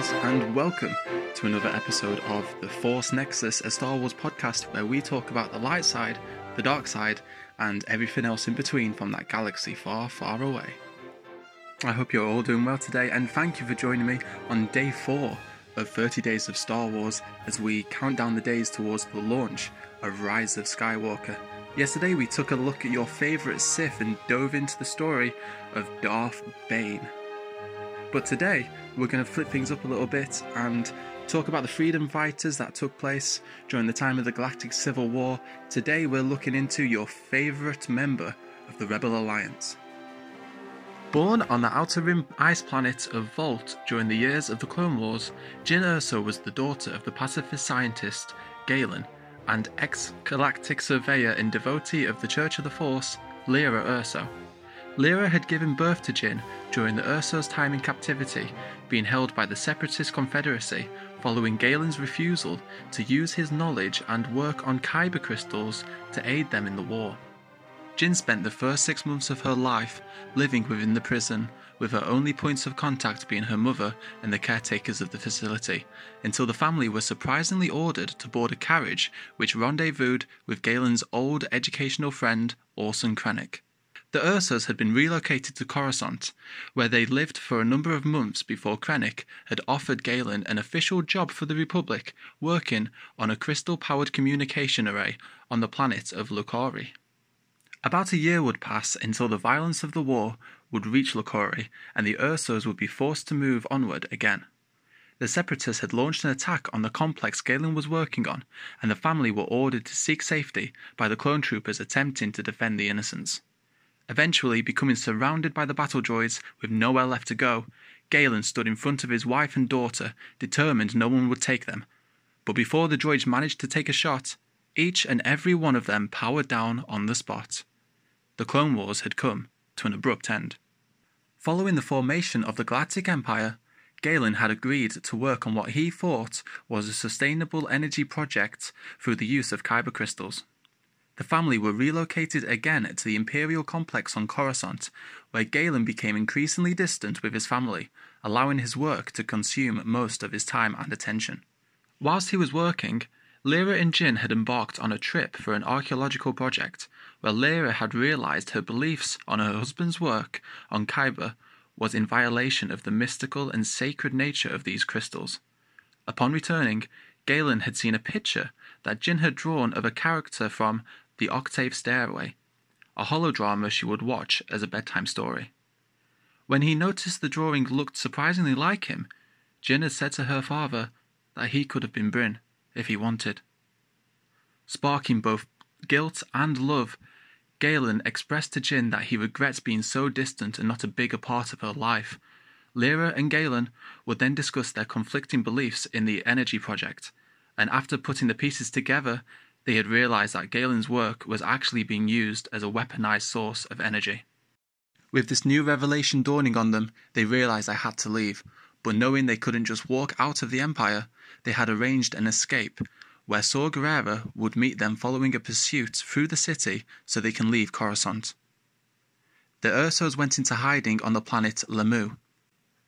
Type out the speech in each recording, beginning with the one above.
friends, and welcome to another episode of The Force Nexus, a Star Wars podcast where we talk about the light side, the dark side, and everything else in between from that galaxy far, far away. I hope you're all doing well today, and thank you for joining me on day four of 30 Days of Star Wars as we count down the days towards the launch of Rise of Skywalker. Yesterday, we took a look at your favourite Sith and dove into the story of Darth Bane. But today, we're going to flip things up a little bit and talk about the freedom fighters that took place during the time of the Galactic Civil War. Today, we're looking into your favourite member of the Rebel Alliance. Born on the outer rim ice planet of Vallt during the years of the Clone Wars, Jyn Erso was the daughter of the pacifist scientist Galen and ex-galactic surveyor and devotee of the Church of the Force, Lyra Erso. Lyra had given birth to Jyn during the Erso's time in captivity, being held by the Separatist Confederacy following Galen's refusal to use his knowledge and work on kyber crystals to aid them in the war. Jyn spent the first six months of her life living within the prison, with her only points of contact being her mother and the caretakers of the facility, until the family was surprisingly ordered to board a carriage which rendezvoused with Galen's old educational friend, Orson Krennic. The Ersos had been relocated to Coruscant, where they lived for a number of months before Krennic had offered Galen an official job for the Republic, working on a crystal-powered communication array on the planet of Lukori. About a year would pass until the violence of the war would reach Lukori and the Ersos would be forced to move onward again. The Separatists had launched an attack on the complex Galen was working on, and the family were ordered to seek safety by the clone troopers attempting to defend the innocents. Eventually, becoming surrounded by the battle droids with nowhere left to go, Galen stood in front of his wife and daughter, determined no one would take them. But before the droids managed to take a shot, each and every one of them powered down on the spot the Clone Wars had come to an abrupt end. Following the formation of the Galactic Empire, Galen had agreed to work on what he thought was a sustainable energy project through the use of kyber crystals. The family were relocated again to the Imperial complex on Coruscant, where Galen became increasingly distant with his family, allowing his work to consume most of his time and attention. Whilst he was working, Lyra and Jyn had embarked on a trip for an archaeological project, where Lyra had realized her beliefs on her husband's work on Kyber was in violation of the mystical and sacred nature of these crystals. Upon returning, Galen had seen a picture that Jyn had drawn of a character from The Octave Stairway, a holodrama she would watch as a bedtime story. When he noticed the drawing looked surprisingly like him, Jyn had said to her father that he could have been Bryn if he wanted. Sparking both guilt and love, Galen expressed to Jyn that he regrets being so distant and not a bigger part of her life. Lyra and Galen would then discuss their conflicting beliefs in the Energy Project, and after putting the pieces together, they had realized that Galen's work was actually being used as a weaponized source of energy. With this new revelation dawning on them, they realized they had to leave, but knowing they couldn't just walk out of the Empire, they had arranged an escape, where Saw Gerrera would meet them following a pursuit through the city so they can leave Coruscant. The Ersos went into hiding on the planet Lah'mu.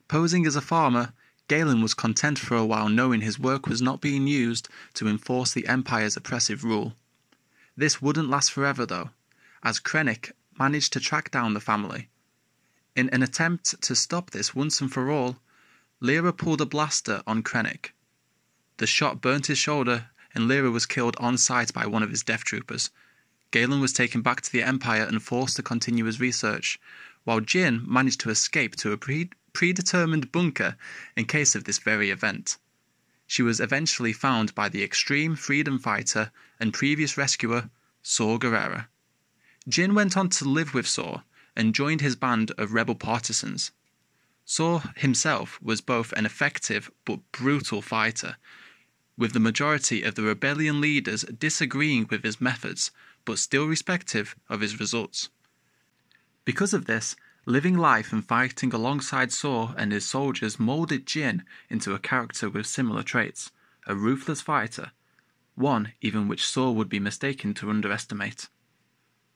Posing as a farmer, Galen was content for a while knowing his work was not being used to enforce the Empire's oppressive rule. This wouldn't last forever, though, as Krennic managed to track down the family. In an attempt to stop this once and for all, Lyra pulled a blaster on Krennic. The shot burnt his shoulder, and Lyra was killed on sight by one of his death troopers. Galen was taken back to the Empire and forced to continue his research, while Jyn managed to escape to a pre- predetermined bunker in case of this very event. She was eventually found by the extreme freedom fighter and previous rescuer, Saw Gerrera. Jyn went on to live with Saw and joined his band of rebel partisans. Saw himself was both an effective but brutal fighter, with the majority of the rebellion leaders disagreeing with his methods but still respective of his results. Because of this, living life and fighting alongside Saw and his soldiers molded Jyn into a character with similar traits, a ruthless fighter, one even which Saw would be mistaken to underestimate.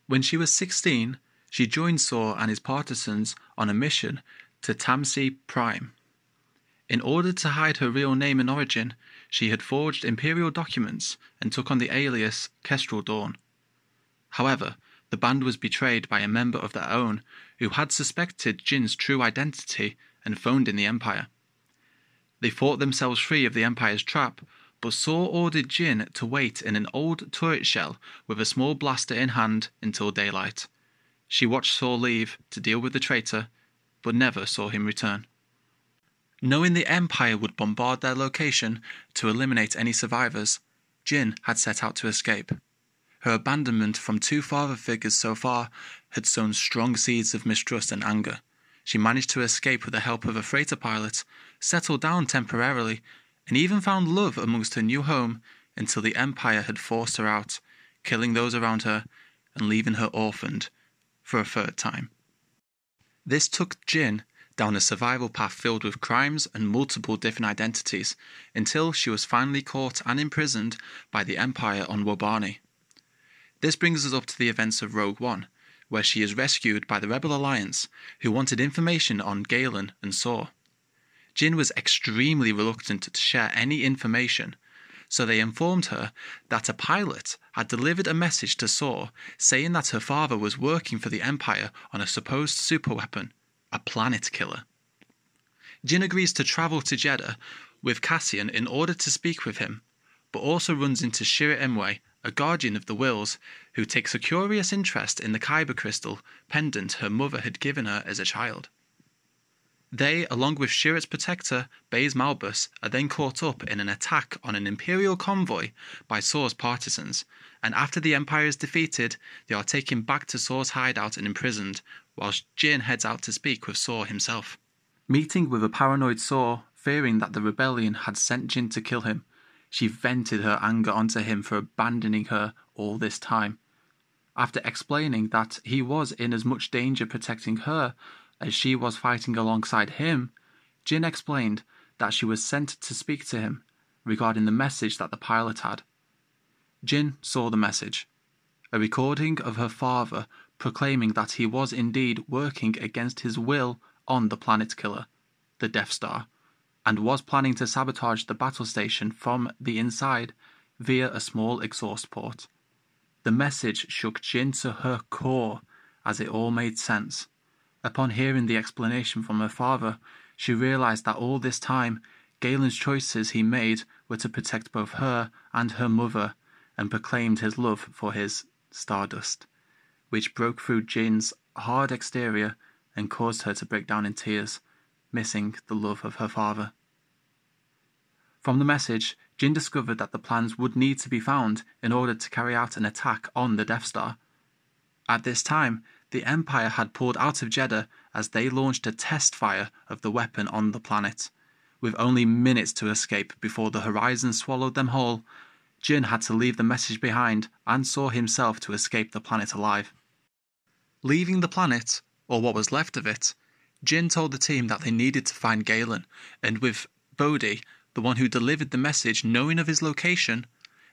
When she was 16, she joined Saw and his partisans on a mission to Tamsi Prime. In order to hide her real name and origin, she had forged imperial documents and took on the alias Kestrel Dawn. However, the band was betrayed by a member of their own who had suspected Jyn's true identity and phoned in the Empire. They fought themselves free of the Empire's trap, but Saw ordered Jyn to wait in an old turret shell with a small blaster in hand until daylight. She watched Saw leave to deal with the traitor, but never saw him return. Knowing the Empire would bombard their location to eliminate any survivors, Jyn had set out to escape. Her abandonment from two father figures so far had sown strong seeds of mistrust and anger. She managed to escape with the help of a freighter pilot, settled down temporarily, and even found love amongst her new home until the Empire had forced her out, killing those around her and leaving her orphaned for a third time. This took Jyn down a survival path filled with crimes and multiple different identities until she was finally caught and imprisoned by the Empire on Wobani. This brings us up to the events of Rogue One, where she is rescued by the Rebel Alliance, who wanted information on Galen and Saw. Jyn was extremely reluctant to share any information, so they informed her that a pilot had delivered a message to Saw saying that her father was working for the Empire on a supposed superweapon, a planet killer. Jyn agrees to travel to Jedha with Cassian in order to speak with him, but also runs into Chirrut Îmwe, a guardian of the Whills, who takes a curious interest in the Kyber crystal pendant her mother had given her as a child. They, along with Chirrut's protector, Baze Malbus, are then caught up in an attack on an Imperial convoy by Saw's partisans, and after the Empire is defeated, they are taken back to Saw's hideout and imprisoned, whilst Jyn heads out to speak with Saw himself. Meeting with a paranoid Saw, fearing that the rebellion had sent Jyn to kill him, she vented her anger onto him for abandoning her all this time. After explaining that he was in as much danger protecting her as she was fighting alongside him, Jyn explained that she was sent to speak to him regarding the message that the pilot had. Jyn saw the message a recording of her father proclaiming that he was indeed working against his will on the planet killer, the Death Star, and was planning to sabotage the battle station from the inside via a small exhaust port. The message shook Jyn to her core as it all made sense. Upon hearing the explanation from her father, she realized that all this time, Galen's choices he made were to protect both her and her mother, and proclaimed his love for his Stardust, which broke through Jyn's hard exterior and caused her to break down in tears, missing the love of her father. From the message, Jyn discovered that the plans would need to be found in order to carry out an attack on the Death Star. At this time, the Empire had pulled out of Jedha as they launched a test fire of the weapon on the planet. With only minutes to escape before the horizon swallowed them whole, Jyn had to leave the message behind and Saw himself to escape the planet alive. Leaving the planet, or what was left of it, Jyn told the team that they needed to find Galen, and with Bodhi, the one who delivered the message, knowing of his location,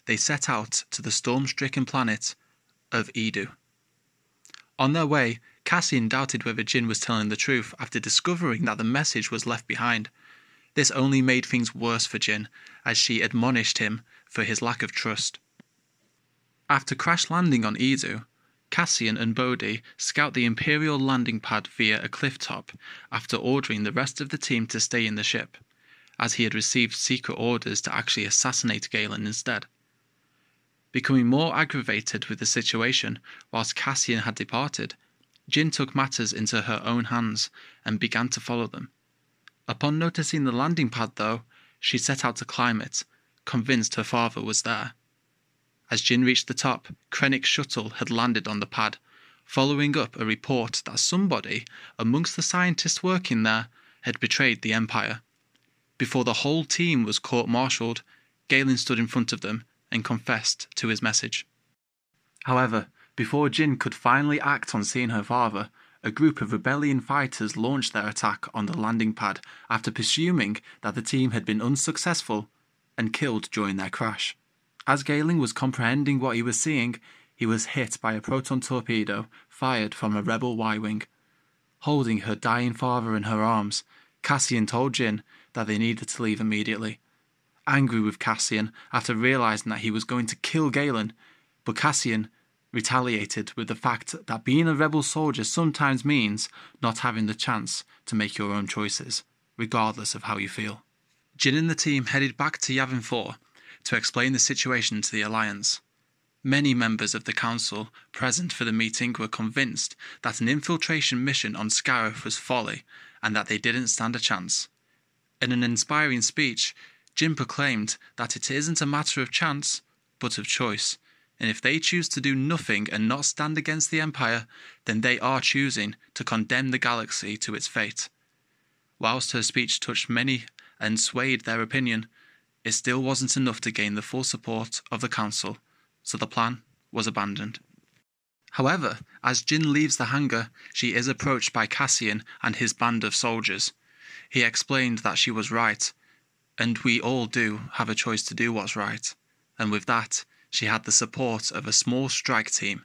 they set out to the storm stricken planet of Eadu. On their way, Cassian doubted whether Jyn was telling the truth after discovering that the message was left behind. This only made things worse for Jyn, as she admonished him for his lack of trust. After crash landing on Eadu, Cassian and Bodhi scout the Imperial landing pad via a cliff top after ordering the rest of the team to stay in the ship, as he had received secret orders to actually assassinate Galen instead. Becoming more aggravated with the situation whilst Cassian had departed, Jyn took matters into her own hands and began to follow them. Upon noticing the landing pad, though, she set out to climb it, convinced her father was there. As Jyn reached the top, Krennic's shuttle had landed on the pad, following up a report that somebody amongst the scientists working there had betrayed the Empire. Before the whole team was court martialed, Galen stood in front of them and confessed to his message. However, before Jyn could finally act on seeing her father, a group of rebellion fighters launched their attack on the landing pad after presuming that the team had been unsuccessful and killed during their crash. As Galen was comprehending what he was seeing, he was hit by a proton torpedo fired from a rebel Y Wing. Holding her dying father in her arms, Cassian told Jyn that they needed to leave immediately. Angry with Cassian after realizing that he was going to kill Galen, but Cassian retaliated with the fact that being a rebel soldier sometimes means not having the chance to make your own choices, regardless of how you feel. Jyn and the team headed back to Yavin 4 to explain the situation to the Alliance. Many members of the Council present for the meeting were convinced that an infiltration mission on Scarif was folly and that they didn't stand a chance. In an inspiring speech, Jyn proclaimed that it isn't a matter of chance, but of choice, and if they choose to do nothing and not stand against the Empire, then they are choosing to condemn the galaxy to its fate. Whilst her speech touched many and swayed their opinion, it still wasn't enough to gain the full support of the Council, so the plan was abandoned. However, as Jyn leaves the hangar, she is approached by Cassian and his band of soldiers. He explained that she was right, and we all do have a choice to do what's right, and with that, she had the support of a small strike team.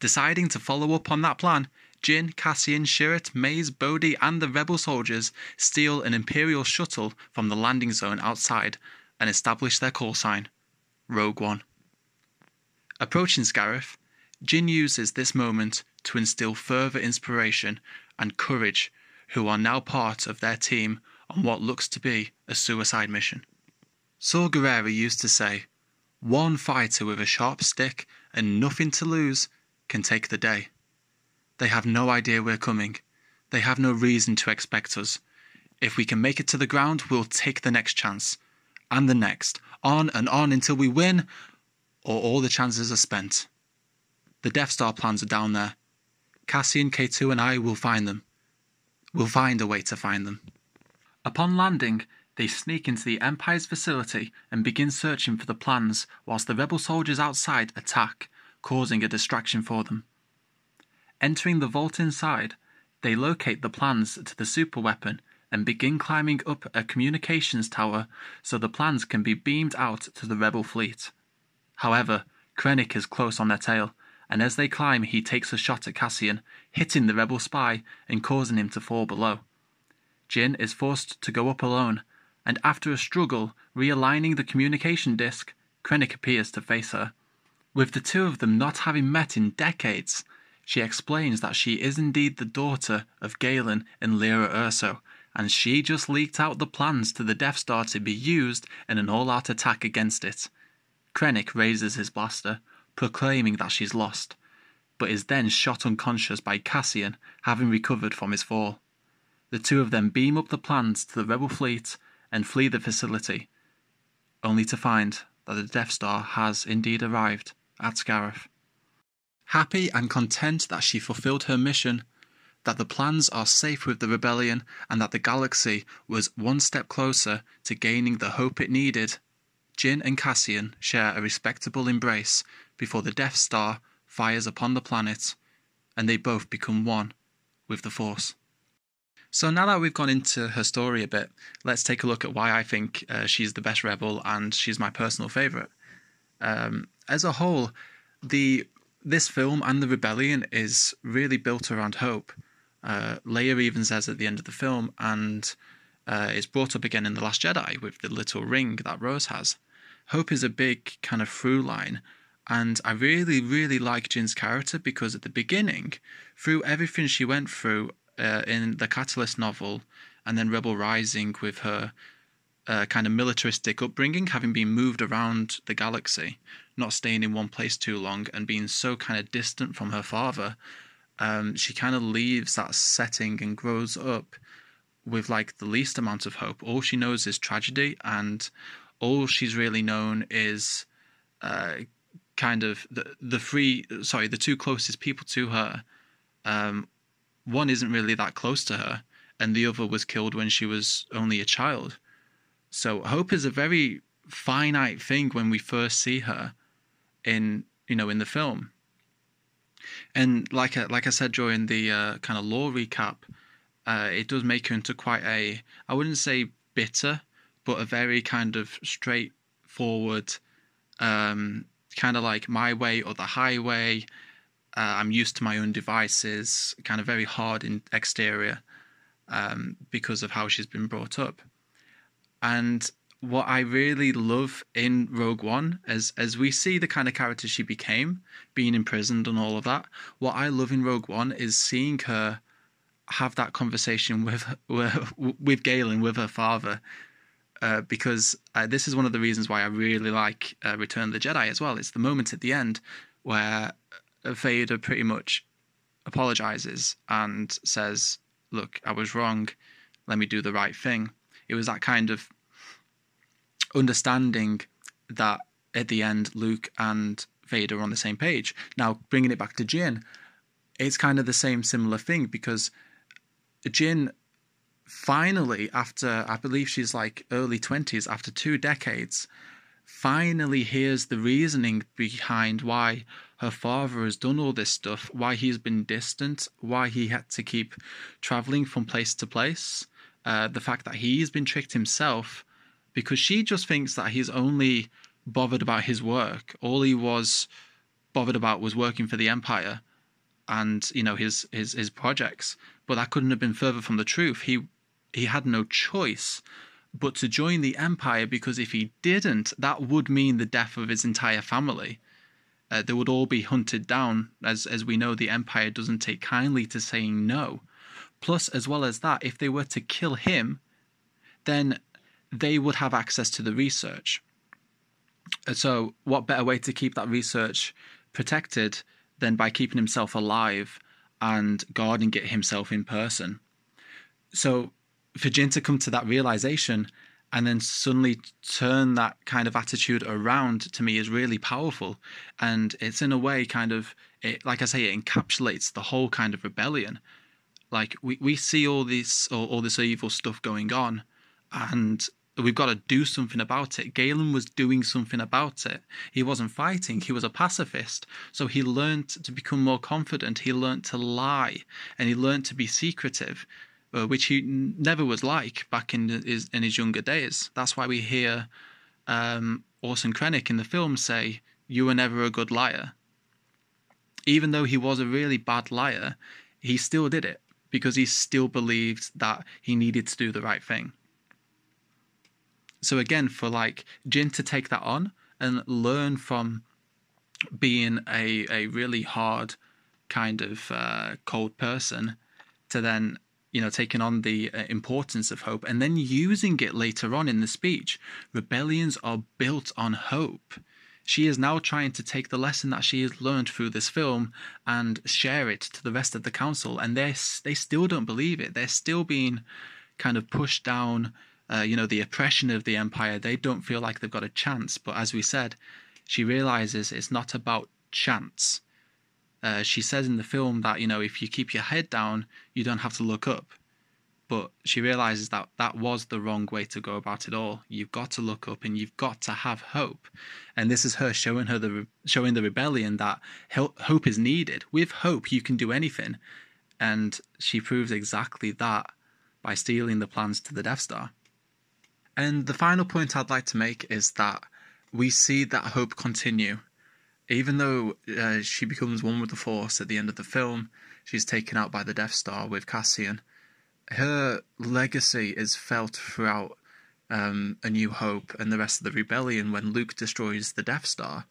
Deciding to follow up on that plan, Jyn, Cassian, Chirrut, Baze, Bodhi, and the rebel soldiers steal an Imperial shuttle from the landing zone outside and establish their call sign Rogue One. Approaching Scarif, Jyn uses this moment to instill further inspiration and courage, who are now part of their team on what looks to be a suicide mission. Saw Gerrera used to say, One fighter with a sharp stick and nothing to lose can take the day. They have no idea we're coming. They have no reason to expect us. If we can make it to the ground, we'll take the next chance. And the next. On and on until we win, or all the chances are spent. The Death Star plans are down there. Cassian, K2, and I will find them. We'll find a way to find them. Upon landing, they sneak into the Empire's facility and begin searching for the plans whilst the rebel soldiers outside attack, causing a distraction for them. Entering the vault inside, they locate the plans to the superweapon and begin climbing up a communications tower so the plans can be beamed out to the rebel fleet. However, Krennic is close on their tail, and as they climb, he takes a shot at Cassian, hitting the rebel spy and causing him to fall below. Jyn is forced to go up alone, and after a struggle realigning the communication disc, Krennic appears to face her. With the two of them not having met in decades, she explains that she is indeed the daughter of Galen and Lyra Erso, and she just leaked out the plans to the Death Star to be used in an all out attack against it. Krennic raises his blaster, proclaiming that she's lost, but is then shot unconscious by Cassian, having recovered from his fall. The two of them beam up the plans to the rebel fleet and flee the facility, only to find that the Death Star has indeed arrived at Scarif. Happy and content that she fulfilled her mission, that the plans are safe with the rebellion, and that the galaxy was one step closer to gaining the hope it needed, Jyn and Cassian share a respectable embrace before the Death Star fires upon the planet, and they both become one with the Force. So now that we've gone into her story a bit, let's take a look at why I think uh, she's the best rebel and she's my personal favorite. Um, as a whole, the this film and the rebellion is really built around hope. Uh, Leia even says at the end of the film, and uh, brought up again in The Last Jedi with the little ring that Rose has. Hope is a big kind of through line, and I really, really like Jyn's character because at the beginning, through everything she went through uh, in the Catalyst novel and then Rebel Rising with her uh, kind of militaristic upbringing, having been moved around the galaxy, not staying in one place too long, and being so kind of distant from her father, um, she kind of leaves that setting and grows up with like the least amount of hope. All she knows is tragedy, and all she's really known is uh, kind of the the three sorry the two closest people to her. Um, one isn't really that close to her, and the other was killed when she was only a child. So hope is a very finite thing when we first see her in you know in the film. And like I, like I said during the uh, kind of lore recap, uh, it does make her into quite a I wouldn't say bitter, but a very kind of straightforward, um, kind of like my way or the highway. Uh, I'm used to my own devices, kind of very hard in exterior um, because of how she's been brought up. And what I really love in Rogue One, as as we see the kind of character she became, being imprisoned and all of that, what I love in Rogue One is seeing her have that conversation with with, with Galen, with her father, uh, because uh, this is one of the reasons why I really like uh, Return of the Jedi as well. It's the moment at the end where Vader pretty much apologizes and says, "Look, I was wrong. Let me do the right thing." It was that kind of understanding that at the end, Luke and Vader are on the same page. Now, bringing it back to Jyn, it's kind of the same similar thing because Jyn finally, after I believe she's like early 20s, after two decades, finally hears the reasoning behind why her father has done all this stuff, why he's been distant, why he had to keep traveling from place to place, uh, the fact that he's been tricked himself, because she just thinks that he's only bothered about his work. All he was bothered about was working for the Empire and you know his his his projects but that couldn't have been further from the truth he he had no choice but to join the empire because if he didn't that would mean the death of his entire family. Uh, they would all be hunted down. As as we know the empire doesn't take kindly to saying no. Plus as well as that if they were to kill him then they would have access to the research. So what better way to keep that research protected than by keeping himself alive and guarding it himself in person. So for Jyn to come to that realization and then suddenly turn that kind of attitude around to me is really powerful. And it's in a way kind of it like I say, it encapsulates the whole kind of rebellion. Like we, we see all this all, all this evil stuff going on and we've got to do something about it. Galen was doing something about it. He wasn't fighting, he was a pacifist. So he learned to become more confident. He learned to lie and he learned to be secretive, uh, which he never was like back in his, in his younger days. That's why we hear um, Orson Krennic in the film say, You were never a good liar. Even though he was a really bad liar, he still did it because he still believed that he needed to do the right thing. So again, for like Jyn to take that on and learn from being a a really hard kind of uh, cold person to then you know taking on the uh, importance of hope and then using it later on in the speech rebellions are built on hope she is now trying to take the lesson that she has learned through this film and share it to the rest of the council and they they still don't believe it they're still being kind of pushed down uh, you know, the oppression of the empire, they don't feel like they've got a chance. But as we said, she realizes it's not about chance. Uh, she says in the film that, you know, if you keep your head down, you don't have to look up. But she realizes that that was the wrong way to go about it all. You've got to look up and you've got to have hope. And this is her showing her the showing the rebellion that hope is needed. With hope, you can do anything. And she proves exactly that by stealing the plans to the Death Star. And the final point I'd like to make is that we see that hope continue. Even though uh, she becomes one with the Force at the end of the film, she's taken out by the Death Star with Cassian. Her legacy is felt throughout um, A New Hope and the rest of the rebellion when Luke destroys the Death Star.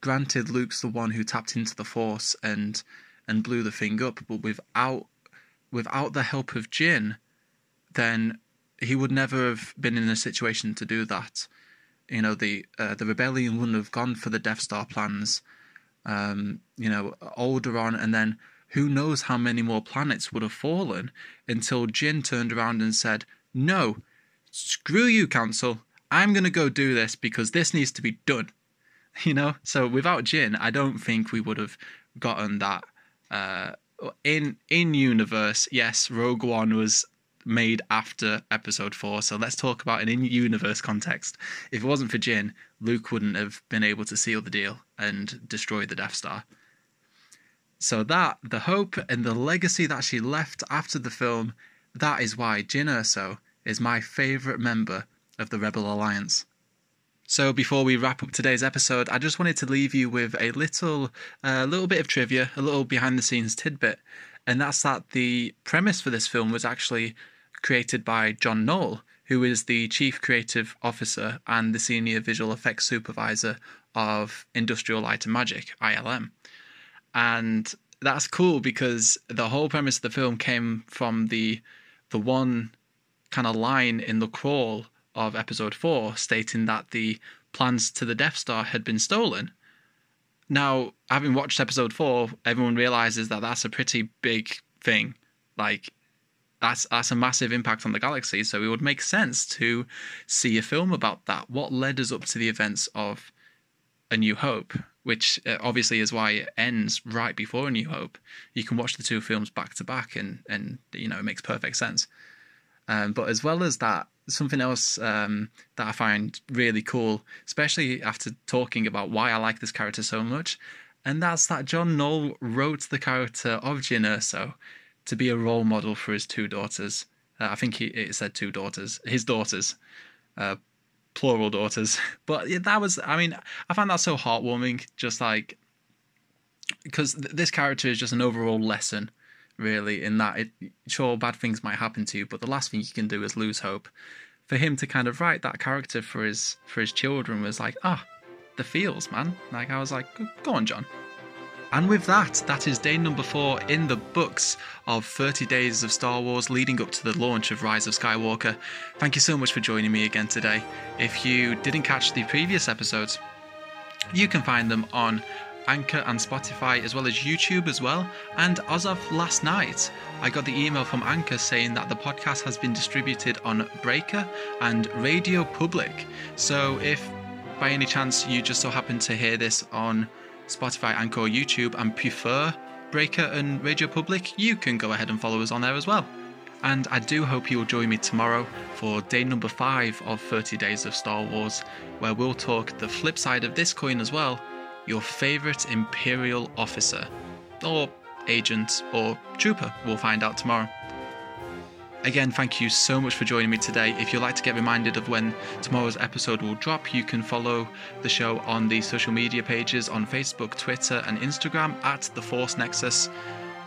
Granted, Luke's the one who tapped into the Force and and blew the thing up, but without without the help of Jyn, then he would never have been in a situation to do that. You know, the uh, the rebellion wouldn't have gone for the Death Star plans. Um, you know, Alderaan, and then who knows how many more planets would have fallen until Jyn turned around and said, "No, screw you, Council. I'm going to go do this because this needs to be done." You know, so without Jyn, I don't think we would have gotten that. Uh, in in universe, yes, Rogue One was made after episode four. So let's talk about an in universe context. If it wasn't for Jyn, Luke wouldn't have been able to seal the deal and destroy the Death Star. So that, the hope and the legacy that she left after the film, that is why Jyn Erso is my favourite member of the Rebel Alliance. So before we wrap up today's episode, I just wanted to leave you with a little, uh, little bit of trivia, a little behind the scenes tidbit, and that's that the premise for this film was actually created by John Knoll, who is the chief creative officer and the senior visual effects supervisor of Industrial Light and Magic (ILM), and that's cool because the whole premise of the film came from the the one kind of line in the crawl of episode four stating that the plans to the Death Star had been stolen. Now, having watched episode four, everyone realizes that that's a pretty big thing. Like, that's that's a massive impact on the galaxy. So it would make sense to see a film about that. What led us up to the events of A New Hope, which uh, obviously is why it ends right before A New Hope. You can watch the two films back to back, and and you know it makes perfect sense. Um, but as well as that, something else um, that I find really cool, especially after talking about why I like this character so much, and that's that John Knoll wrote the character of Jyn Erso to be a role model for his two daughters. Uh, I think he it said two daughters, his daughters, uh, plural daughters. But that was, I mean, I found that so heartwarming. Just like because th- this character is just an overall lesson really, in that it sure bad things might happen to you, but the last thing you can do is lose hope. For him to kind of write that character for his for his children was like, ah, the feels, man. Like I was like, go on, John. And with that, that is day number four in the books of 30 days of Star Wars leading up to the launch of Rise of Skywalker. Thank you so much for joining me again today. If you didn't catch the previous episodes, you can find them on Anchor and Spotify, as well as YouTube as well. And as of last night, I got the email from Anchor saying that the podcast has been distributed on Breaker and Radio Public. So if by any chance you just so happen to hear this on Spotify, Anchor, YouTube and prefer Breaker and Radio Public, you can go ahead and follow us on there as well. And I do hope you will join me tomorrow for day number five of 30 Days of Star Wars, where we'll talk the flip side of this coin as well your favorite Imperial officer, or agent, or trooper. We'll find out tomorrow. Again, thank you so much for joining me today. If you'd like to get reminded of when tomorrow's episode will drop, you can follow the show on the social media pages on Facebook, Twitter, and Instagram at The Force Nexus.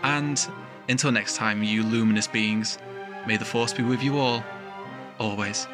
And until next time, you luminous beings, may the Force be with you all, always.